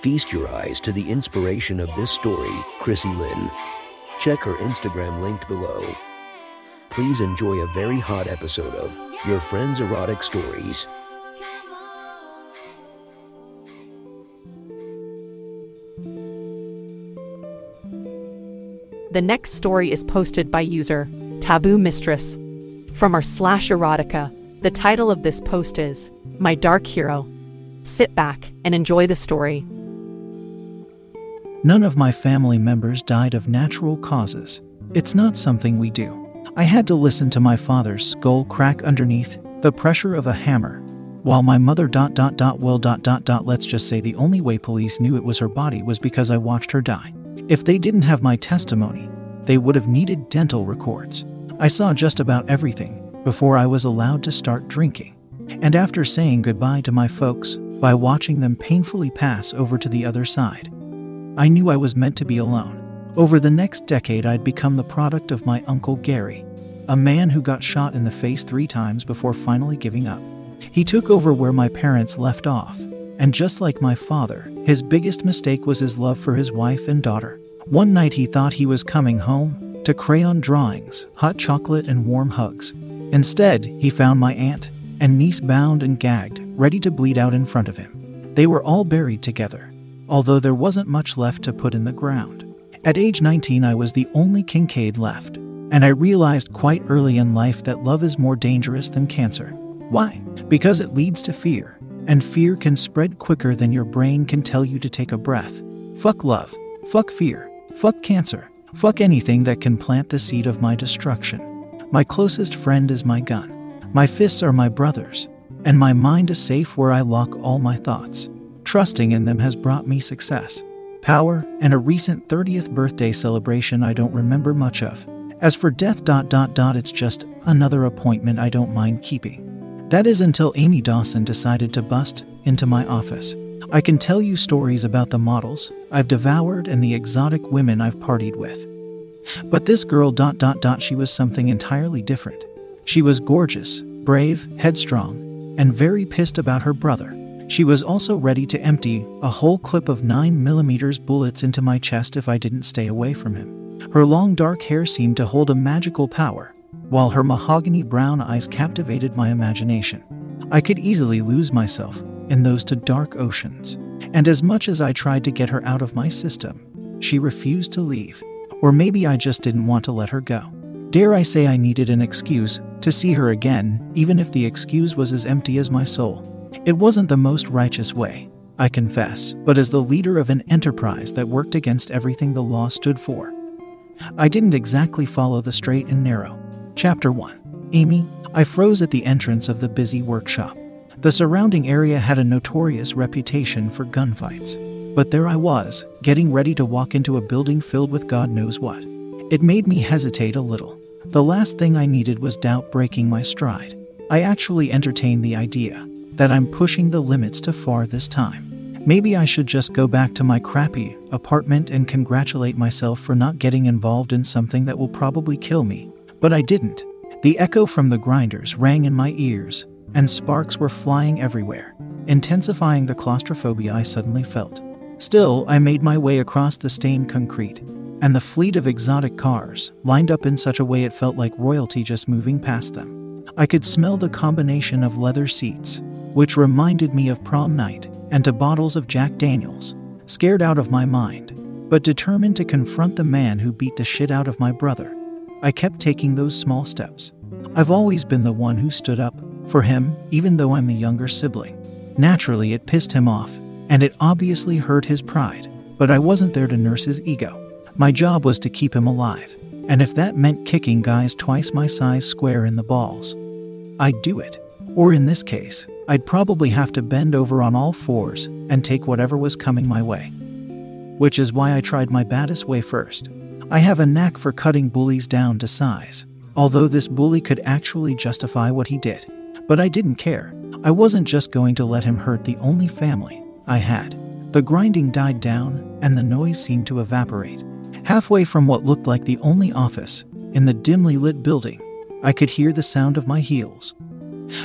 Feast your eyes to the inspiration of this story, Chrissy Lynn. Check her Instagram linked below. Please enjoy a very hot episode of Your Friend's Erotic Stories. The next story is posted by user Taboo Mistress from our slash erotica. The title of this post is My Dark Hero. Sit back and enjoy the story. None of my family members died of natural causes. It's not something we do. I had to listen to my father's skull crack underneath the pressure of a hammer, while my mother dot dot dot will dot dot dot let's just say the only way police knew it was her body was because I watched her die. If they didn't have my testimony, they would have needed dental records. I saw just about everything before I was allowed to start drinking. And after saying goodbye to my folks by watching them painfully pass over to the other side, I knew I was meant to be alone. Over the next decade, I'd become the product of my Uncle Gary, a man who got shot in the face three times before finally giving up. He took over where my parents left off, and just like my father, his biggest mistake was his love for his wife and daughter. One night he thought he was coming home to crayon drawings, hot chocolate, and warm hugs. Instead, he found my aunt and niece bound and gagged, ready to bleed out in front of him. They were all buried together, although there wasn't much left to put in the ground. At age 19, I was the only Kincaid left, and I realized quite early in life that love is more dangerous than cancer. Why? Because it leads to fear, and fear can spread quicker than your brain can tell you to take a breath. Fuck love, fuck fear, fuck cancer, fuck anything that can plant the seed of my destruction. My closest friend is my gun. My fists are my brothers, and my mind is safe where I lock all my thoughts. Trusting in them has brought me success, power, and a recent 30th birthday celebration I don't remember much of. As for death, dot dot dot, it's just another appointment I don't mind keeping. That is until Amy Dawson decided to bust into my office. I can tell you stories about the models I've devoured and the exotic women I've partied with. But this girl, dot dot dot, she was something entirely different. She was gorgeous, brave, headstrong, and very pissed about her brother. She was also ready to empty a whole clip of 9mm bullets into my chest if I didn't stay away from him. Her long dark hair seemed to hold a magical power, while her mahogany brown eyes captivated my imagination. I could easily lose myself in those two dark oceans. And as much as I tried to get her out of my system, she refused to leave. Or maybe I just didn't want to let her go. Dare I say I needed an excuse to see her again, even if the excuse was as empty as my soul. It wasn't the most righteous way, I confess, but as the leader of an enterprise that worked against everything the law stood for. I didn't exactly follow the straight and narrow. Chapter 1 Amy, I froze at the entrance of the busy workshop. The surrounding area had a notorious reputation for gunfights. But there I was, getting ready to walk into a building filled with God knows what. It made me hesitate a little. The last thing I needed was doubt breaking my stride. I actually entertained the idea that I'm pushing the limits too far this time. Maybe I should just go back to my crappy apartment and congratulate myself for not getting involved in something that will probably kill me. But I didn't. The echo from the grinders rang in my ears, and sparks were flying everywhere, intensifying the claustrophobia I suddenly felt. Still, I made my way across the stained concrete, and the fleet of exotic cars lined up in such a way it felt like royalty just moving past them. I could smell the combination of leather seats, which reminded me of prom night, and to bottles of Jack Daniels. Scared out of my mind, but determined to confront the man who beat the shit out of my brother, I kept taking those small steps. I've always been the one who stood up for him, even though I'm the younger sibling. Naturally, it pissed him off, and it obviously hurt his pride, but I wasn't there to nurse his ego. My job was to keep him alive, and if that meant kicking guys twice my size square in the balls, I'd do it. Or in this case, I'd probably have to bend over on all fours and take whatever was coming my way. which is why I tried my baddest way first. I have a knack for cutting bullies down to size, although this bully could actually justify what he did. But I didn't care. I wasn't just going to let him hurt the only family I had. The grinding died down, and the noise seemed to evaporate. Halfway from what looked like the only office in the dimly lit building, I could hear the sound of my heels.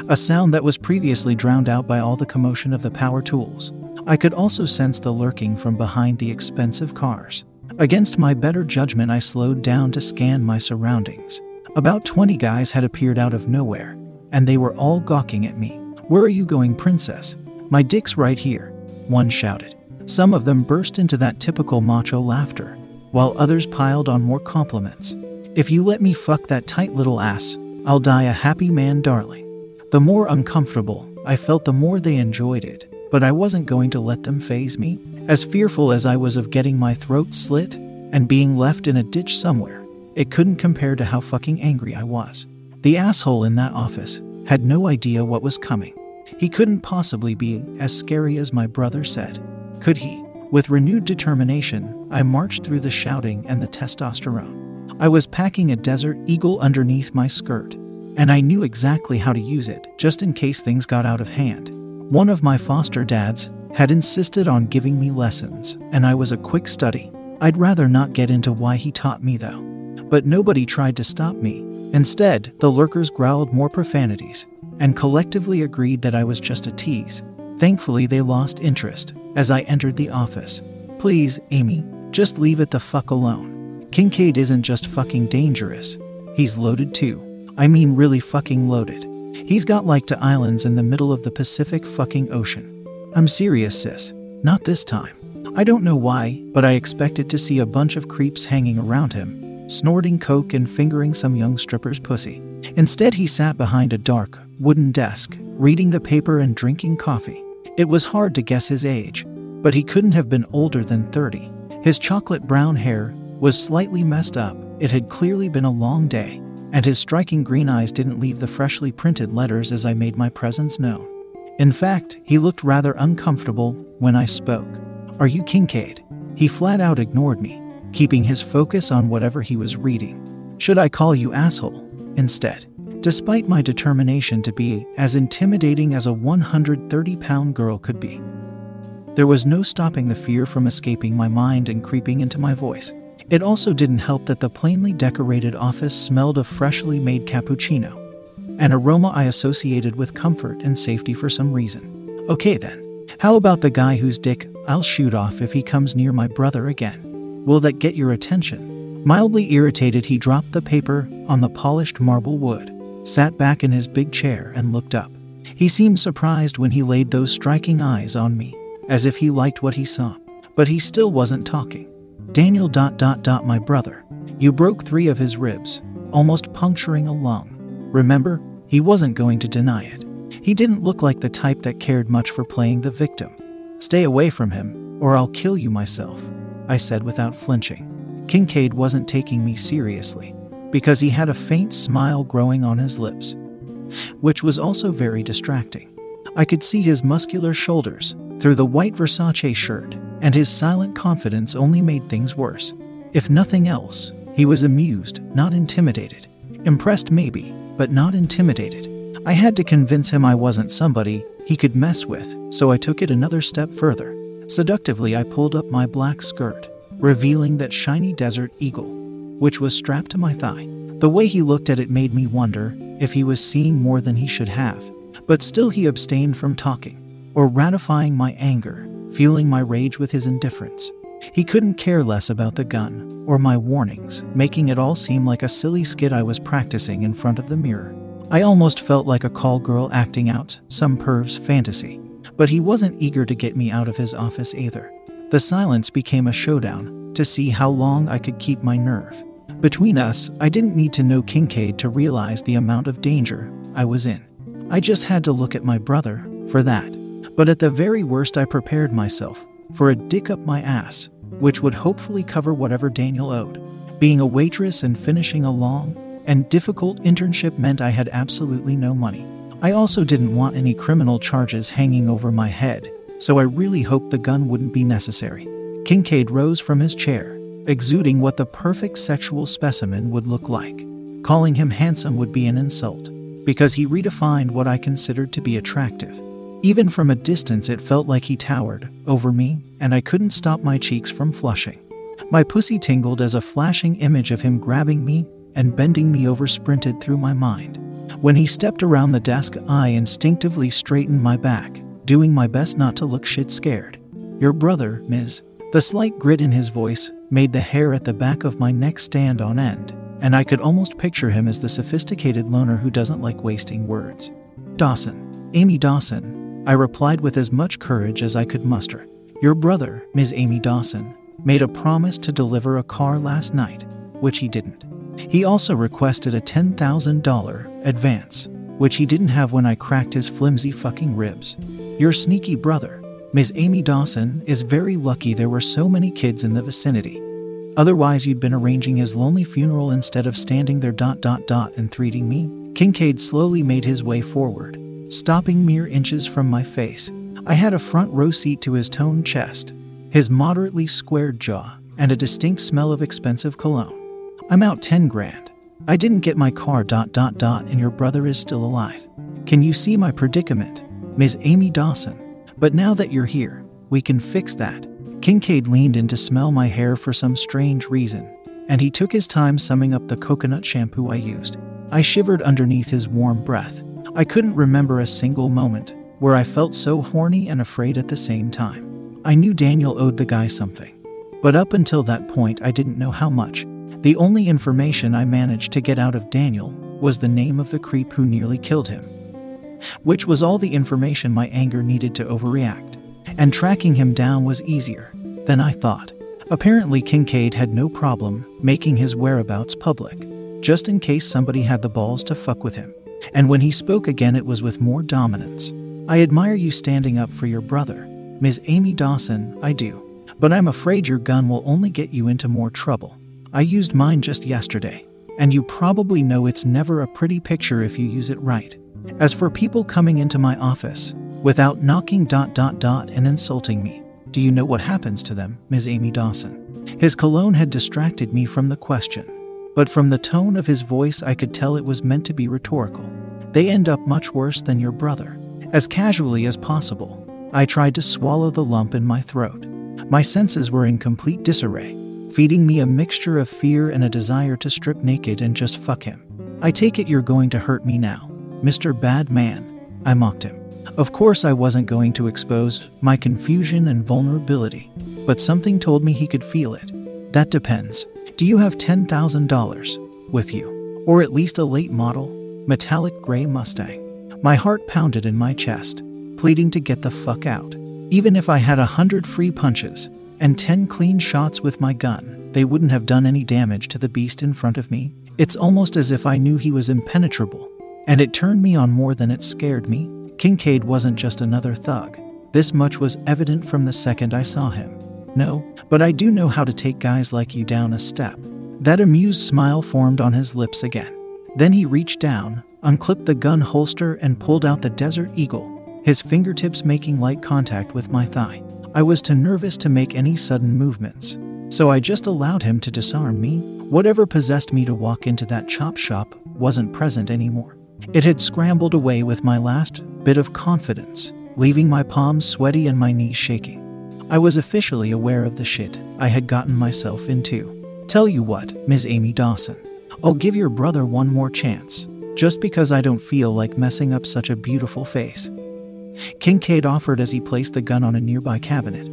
A sound that was previously drowned out by all the commotion of the power tools. I could also sense the lurking from behind the expensive cars. Against my better judgment, I slowed down to scan my surroundings. About 20 guys had appeared out of nowhere, and they were all gawking at me. Where are you going, princess? My dick's right here, one shouted. Some of them burst into that typical macho laughter, while others piled on more compliments. If you let me fuck that tight little ass, I'll die a happy man, darling. The more uncomfortable I felt, the more they enjoyed it, but I wasn't going to let them phase me. As fearful as I was of getting my throat slit and being left in a ditch somewhere, it couldn't compare to how fucking angry I was. The asshole in that office had no idea what was coming. He couldn't possibly be as scary as my brother said, could he? With renewed determination, I marched through the shouting and the testosterone. I was packing a Desert Eagle underneath my skirt, and I knew exactly how to use it just in case things got out of hand. One of my foster dads had insisted on giving me lessons, and I was a quick study. I'd rather not get into why he taught me though. But nobody tried to stop me. Instead, the lurkers growled more profanities and collectively agreed that I was just a tease. Thankfully, they lost interest as I entered the office. Please, Amy, just leave it the fuck alone. Kincaid isn't just fucking dangerous, he's loaded too. I mean, really fucking loaded. He's got like to islands in the middle of the Pacific fucking Ocean. I'm serious, sis. Not this time. I don't know why, but I expected to see a bunch of creeps hanging around him, snorting coke and fingering some young stripper's pussy. Instead, he sat behind a dark, wooden desk, reading the paper and drinking coffee. It was hard to guess his age, but he couldn't have been older than 30. His chocolate brown hair was slightly messed up. It had clearly been a long day, and his striking green eyes didn't leave the freshly printed letters as I made my presence known. In fact, he looked rather uncomfortable when I spoke. Are you Kincaid? He flat out ignored me keeping his focus on whatever he was reading. Should I call you asshole? Instead, despite my determination to be as intimidating as a 130 pound girl could be, there was no stopping the fear from escaping my mind and creeping into my voice. It also didn't help that the plainly decorated office smelled of freshly made cappuccino, an aroma I associated with comfort and safety for some reason. Okay then, how about the guy whose dick I'll shoot off if he comes near my brother again? Will that get your attention? Mildly irritated, he dropped the paper on the polished marble wood, sat back in his big chair, and looked up. He seemed surprised when he laid those striking eyes on me, as if he liked what he saw. But he still wasn't talking. Daniel dot dot dot my brother. You broke three of his ribs, almost puncturing a lung. Remember, he wasn't going to deny it. He didn't look like the type that cared much for playing the victim. Stay away from him, or I'll kill you myself. I said without flinching. Kincaid wasn't taking me seriously, because he had a faint smile growing on his lips, which was also very distracting. I could see his muscular shoulders through the white Versace shirt, and his silent confidence only made things worse. If nothing else, he was amused, not intimidated. Impressed, maybe, but not intimidated. I had to convince him I wasn't somebody he could mess with, so I took it another step further. Seductively, I pulled up my black skirt, revealing that shiny desert eagle, which was strapped to my thigh. The way he looked at it made me wonder if he was seeing more than he should have. But still, he abstained from talking, or ratifying my anger, fueling my rage with his indifference. He couldn't care less about the gun or my warnings, making it all seem like a silly skit I was practicing in front of the mirror. I almost felt like a call girl acting out some perv's fantasy. But he wasn't eager to get me out of his office either. The silence became a showdown to see how long I could keep my nerve. Between us, I didn't need to know Kincaid to realize the amount of danger I was in. I just had to look at my brother for that. But at the very worst, I prepared myself for a dick up my ass, which would hopefully cover whatever Daniel owed. Being a waitress and finishing a long and difficult internship meant I had absolutely no money. I also didn't want any criminal charges hanging over my head, so I really hoped the gun wouldn't be necessary. Kincaid rose from his chair, exuding what the perfect sexual specimen would look like. Calling him handsome would be an insult, because he redefined what I considered to be attractive. Even from a distance, it felt like he towered over me, and I couldn't stop my cheeks from flushing. My pussy tingled as a flashing image of him grabbing me and bending me over sprinted through my mind. When he stepped around the desk, I instinctively straightened my back, doing my best not to look shit scared. Your brother, Ms. The slight grit in his voice made the hair at the back of my neck stand on end, and I could almost picture him as the sophisticated loner who doesn't like wasting words. Dawson. Amy Dawson. I replied with as much courage as I could muster. Your brother, Ms. Amy Dawson, made a promise to deliver a car last night, which he didn't. He also requested a $10,000 advance, which he didn't have when I cracked his flimsy fucking ribs. Your sneaky brother, Ms. Amy Dawson, is very lucky there were so many kids in the vicinity. Otherwise, you'd been arranging his lonely funeral instead of standing there dot dot dot and threatening me. Kincaid slowly made his way forward, stopping mere inches from my face. I had a front row seat to his toned chest, his moderately squared jaw, and a distinct smell of expensive cologne. I'm out 10 grand. I didn't get my car dot dot dot and your brother is still alive. Can you see my predicament? Ms. Amy Dawson. But now that you're here, we can fix that. Kincaid leaned in to smell my hair for some strange reason, and he took his time summing up the coconut shampoo I used. I shivered underneath his warm breath. I couldn't remember a single moment where I felt so horny and afraid at the same time. I knew Daniel owed the guy something, but up until that point, I didn't know how much. The only information I managed to get out of Daniel was the name of the creep who nearly killed him, which was all the information my anger needed to overreact. And tracking him down was easier than I thought. Apparently, Kincaid had no problem making his whereabouts public, just in case somebody had the balls to fuck with him. And when he spoke again, it was with more dominance. I admire you standing up for your brother, Ms. Amy Dawson, I do. But I'm afraid your gun will only get you into more trouble. I used mine just yesterday, and you probably know it's never a pretty picture if you use it right. As for people coming into my office without knocking dot dot dot and insulting me, do you know what happens to them, Ms. Amy Dawson? His cologne had distracted me from the question, but from the tone of his voice, I could tell it was meant to be rhetorical. They end up much worse than your brother. As casually as possible, I tried to swallow the lump in my throat. My senses were in complete disarray feeding me a mixture of fear and a desire to strip naked and just fuck him. I take it you're going to hurt me now, Mr. Bad Man. I mocked him. Of course, I wasn't going to expose my confusion and vulnerability, but something told me he could feel it. That depends. Do you have $10,000 with you? Or at least a late model, metallic gray Mustang? My heart pounded in my chest, pleading to get the fuck out. Even if I had a hundred free punches, and 10 clean shots with my gun, they wouldn't have done any damage to the beast in front of me. It's almost as if I knew he was impenetrable, and it turned me on more than it scared me. Kincaid wasn't just another thug. This much was evident from the second I saw him. No, but I do know how to take guys like you down a step. That amused smile formed on his lips again. Then he reached down, unclipped the gun holster, and pulled out the Desert Eagle, his fingertips making light contact with my thigh. I was too nervous to make any sudden movements, so I just allowed him to disarm me. Whatever possessed me to walk into that chop shop wasn't present anymore. It had scrambled away with my last bit of confidence, leaving my palms sweaty and my knees shaking. I was officially aware of the shit I had gotten myself into. Tell you what, Ms. Amy Dawson, I'll give your brother one more chance, just because I don't feel like messing up such a beautiful face. Kincaid offered as he placed the gun on a nearby cabinet.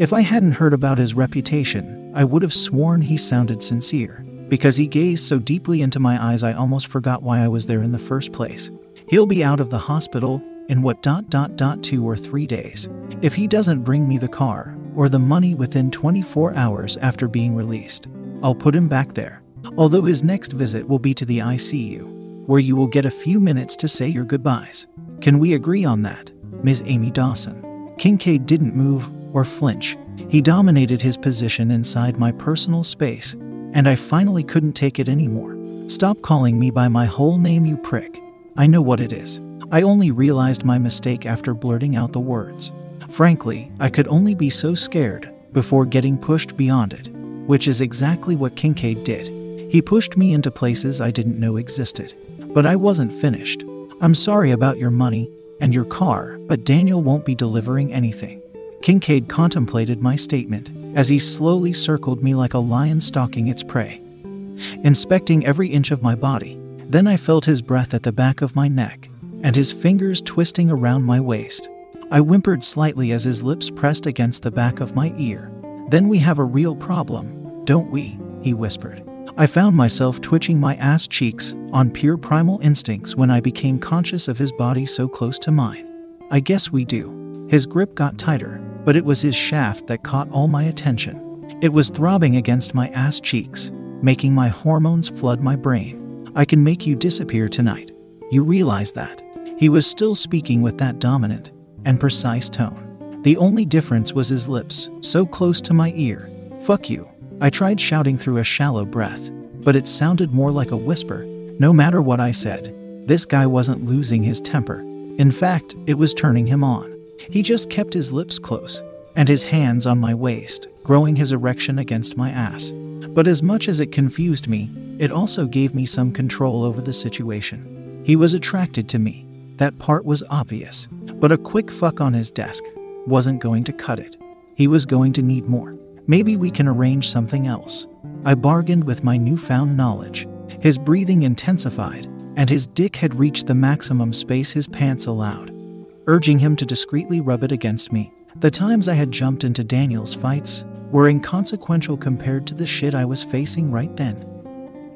If I hadn't heard about his reputation, I would have sworn he sounded sincere. Because he gazed so deeply into my eyes, I almost forgot why I was there in the first place. He'll be out of the hospital in what dot dot dot two or three days. If he doesn't bring me the car or the money within 24 hours after being released, I'll put him back there. Although his next visit will be to the ICU, where you will get a few minutes to say your goodbyes. Can we agree on that? Ms. Amy Dawson. Kincaid didn't move or flinch. He dominated his position inside my personal space, and I finally couldn't take it anymore. Stop calling me by my whole name, you prick. I know what it is. I only realized my mistake after blurting out the words. Frankly, I could only be so scared before getting pushed beyond it, which is exactly what Kincaid did. He pushed me into places I didn't know existed. But I wasn't finished. I'm sorry about your money and your car, but Daniel won't be delivering anything. Kincaid contemplated my statement as he slowly circled me like a lion stalking its prey, inspecting every inch of my body. Then I felt his breath at the back of my neck and his fingers twisting around my waist. I whimpered slightly as his lips pressed against the back of my ear. Then we have a real problem, don't we? he whispered. I found myself twitching my ass cheeks on pure primal instincts when I became conscious of his body so close to mine. I guess we do. His grip got tighter, but it was his shaft that caught all my attention. It was throbbing against my ass cheeks, making my hormones flood my brain. I can make you disappear tonight. You realize that? He was still speaking with that dominant and precise tone. The only difference was his lips, so close to my ear. Fuck you. I tried shouting through a shallow breath, but it sounded more like a whisper. No matter what I said, this guy wasn't losing his temper. In fact, it was turning him on. He just kept his lips close and his hands on my waist, growing his erection against my ass. But as much as it confused me, it also gave me some control over the situation. He was attracted to me. That part was obvious. But a quick fuck on his desk wasn't going to cut it. He was going to need more. Maybe we can arrange something else. I bargained with my newfound knowledge. His breathing intensified, and his dick had reached the maximum space his pants allowed, urging him to discreetly rub it against me. The times I had jumped into Daniel's fights were inconsequential compared to the shit I was facing right then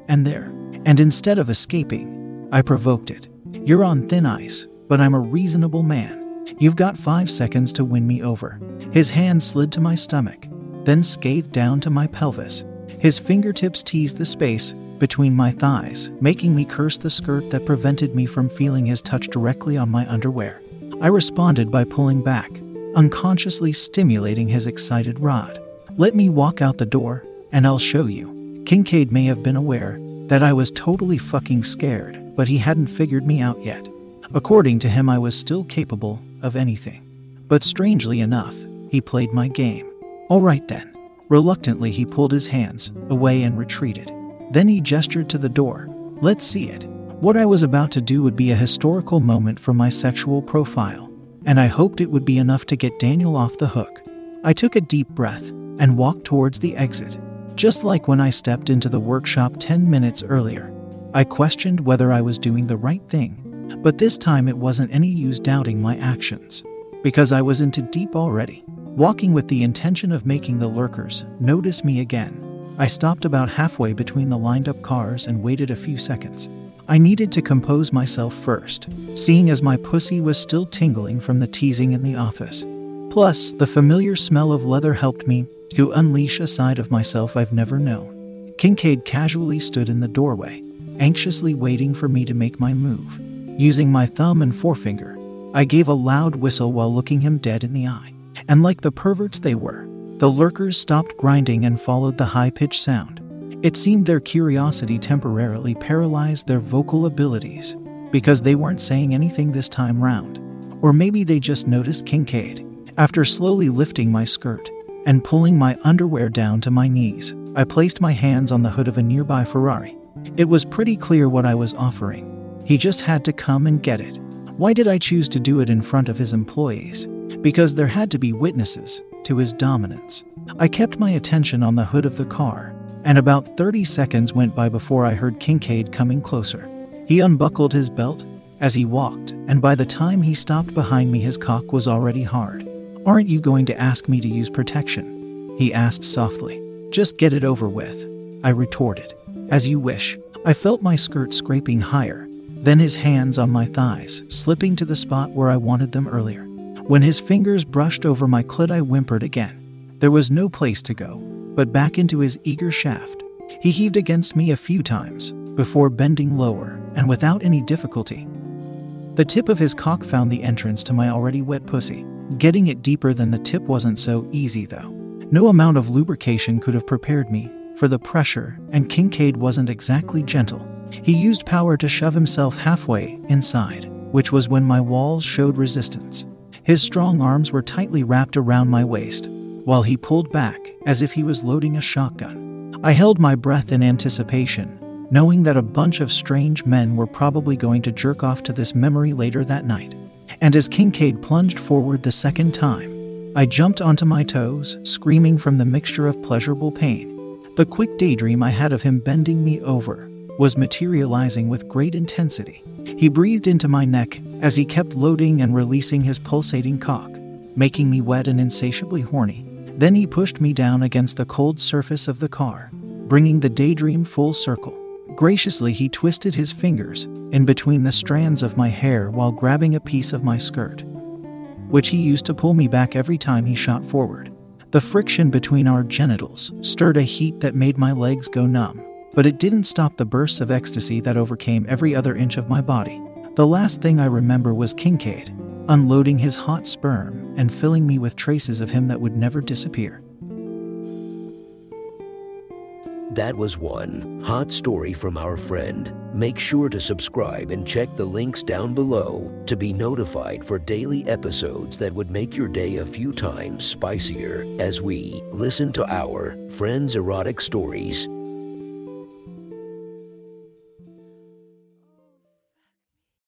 and there. And instead of escaping, I provoked it. You're on thin ice, but I'm a reasonable man. You've got five seconds to win me over. His hand slid to my stomach, then scathed down to my pelvis. His fingertips teased the space between my thighs, making me curse the skirt that prevented me from feeling his touch directly on my underwear. I responded by pulling back, unconsciously stimulating his excited rod. Let me walk out the door, and I'll show you. Kincaid may have been aware that I was totally fucking scared, but he hadn't figured me out yet. According to him, I was still capable of anything. But strangely enough, he played my game. All right then. Reluctantly, he pulled his hands away and retreated. Then he gestured to the door. Let's see it. What I was about to do would be a historical moment for my sexual profile, and I hoped it would be enough to get Daniel off the hook. I took a deep breath and walked towards the exit. Just like when I stepped into the workshop 10 minutes earlier, I questioned whether I was doing the right thing, but this time it wasn't any use doubting my actions, because I was into deep already walking with the intention of making the lurkers notice me again. I stopped about halfway between the lined up cars and waited a few seconds. I needed to compose myself first, seeing as my pussy was still tingling from the teasing in the office. Plus, the familiar smell of leather helped me to unleash a side of myself I've never known. Kincaid casually stood in the doorway, anxiously waiting for me to make my move. Using my thumb and forefinger, I gave a loud whistle while looking him dead in the eye and like the perverts they were, the lurkers stopped grinding and followed the high pitched sound. It seemed their curiosity temporarily paralyzed their vocal abilities because they weren't saying anything this time round. Or maybe they just noticed Kincaid. After slowly lifting my skirt and pulling my underwear down to my knees, I placed my hands on the hood of a nearby Ferrari. It was pretty clear what I was offering. He just had to come and get it. Why did I choose to do it in front of his employees? because there had to be witnesses to his dominance. I kept my attention on the hood of the car, and about 30 seconds went by before I heard Kincaid coming closer. He unbuckled his belt as he walked, and by the time he stopped behind me, his cock was already hard. Aren't you going to ask me to use protection? He asked softly. Just get it over with, I retorted. As you wish. I felt my skirt scraping higher, then his hands on my thighs, slipping to the spot where I wanted them earlier. When his fingers brushed over my clit, I whimpered again. There was no place to go, but back into his eager shaft. He heaved against me a few times before bending lower, and without any difficulty. The tip of his cock found the entrance to my already wet pussy. Getting it deeper than the tip wasn't so easy, though. No amount of lubrication could have prepared me for the pressure, and Kincaid wasn't exactly gentle. He used power to shove himself halfway inside, which was when my walls showed resistance. His strong arms were tightly wrapped around my waist, while he pulled back as if he was loading a shotgun. I held my breath in anticipation, knowing that a bunch of strange men were probably going to jerk off to this memory later that night. And as Kincaid plunged forward the second time, I jumped onto my toes, screaming from the mixture of pleasurable pain. The quick daydream I had of him bending me over was materializing with great intensity. He breathed into my neck as he kept loading and releasing his pulsating cock, making me wet and insatiably horny. Then he pushed me down against the cold surface of the car, bringing the daydream full circle. Graciously, he twisted his fingers in between the strands of my hair while grabbing a piece of my skirt, which he used to pull me back every time he shot forward. The friction between our genitals stirred a heat that made my legs go numb, but it didn't stop the bursts of ecstasy that overcame every other inch of my body. The last thing I remember was Kincaid unloading his hot sperm and filling me with traces of him that would never disappear. That was one hot story from our friend. Make sure to subscribe and check the links down below to be notified for daily episodes that would make your day a few times spicier as we listen to our friends' erotic stories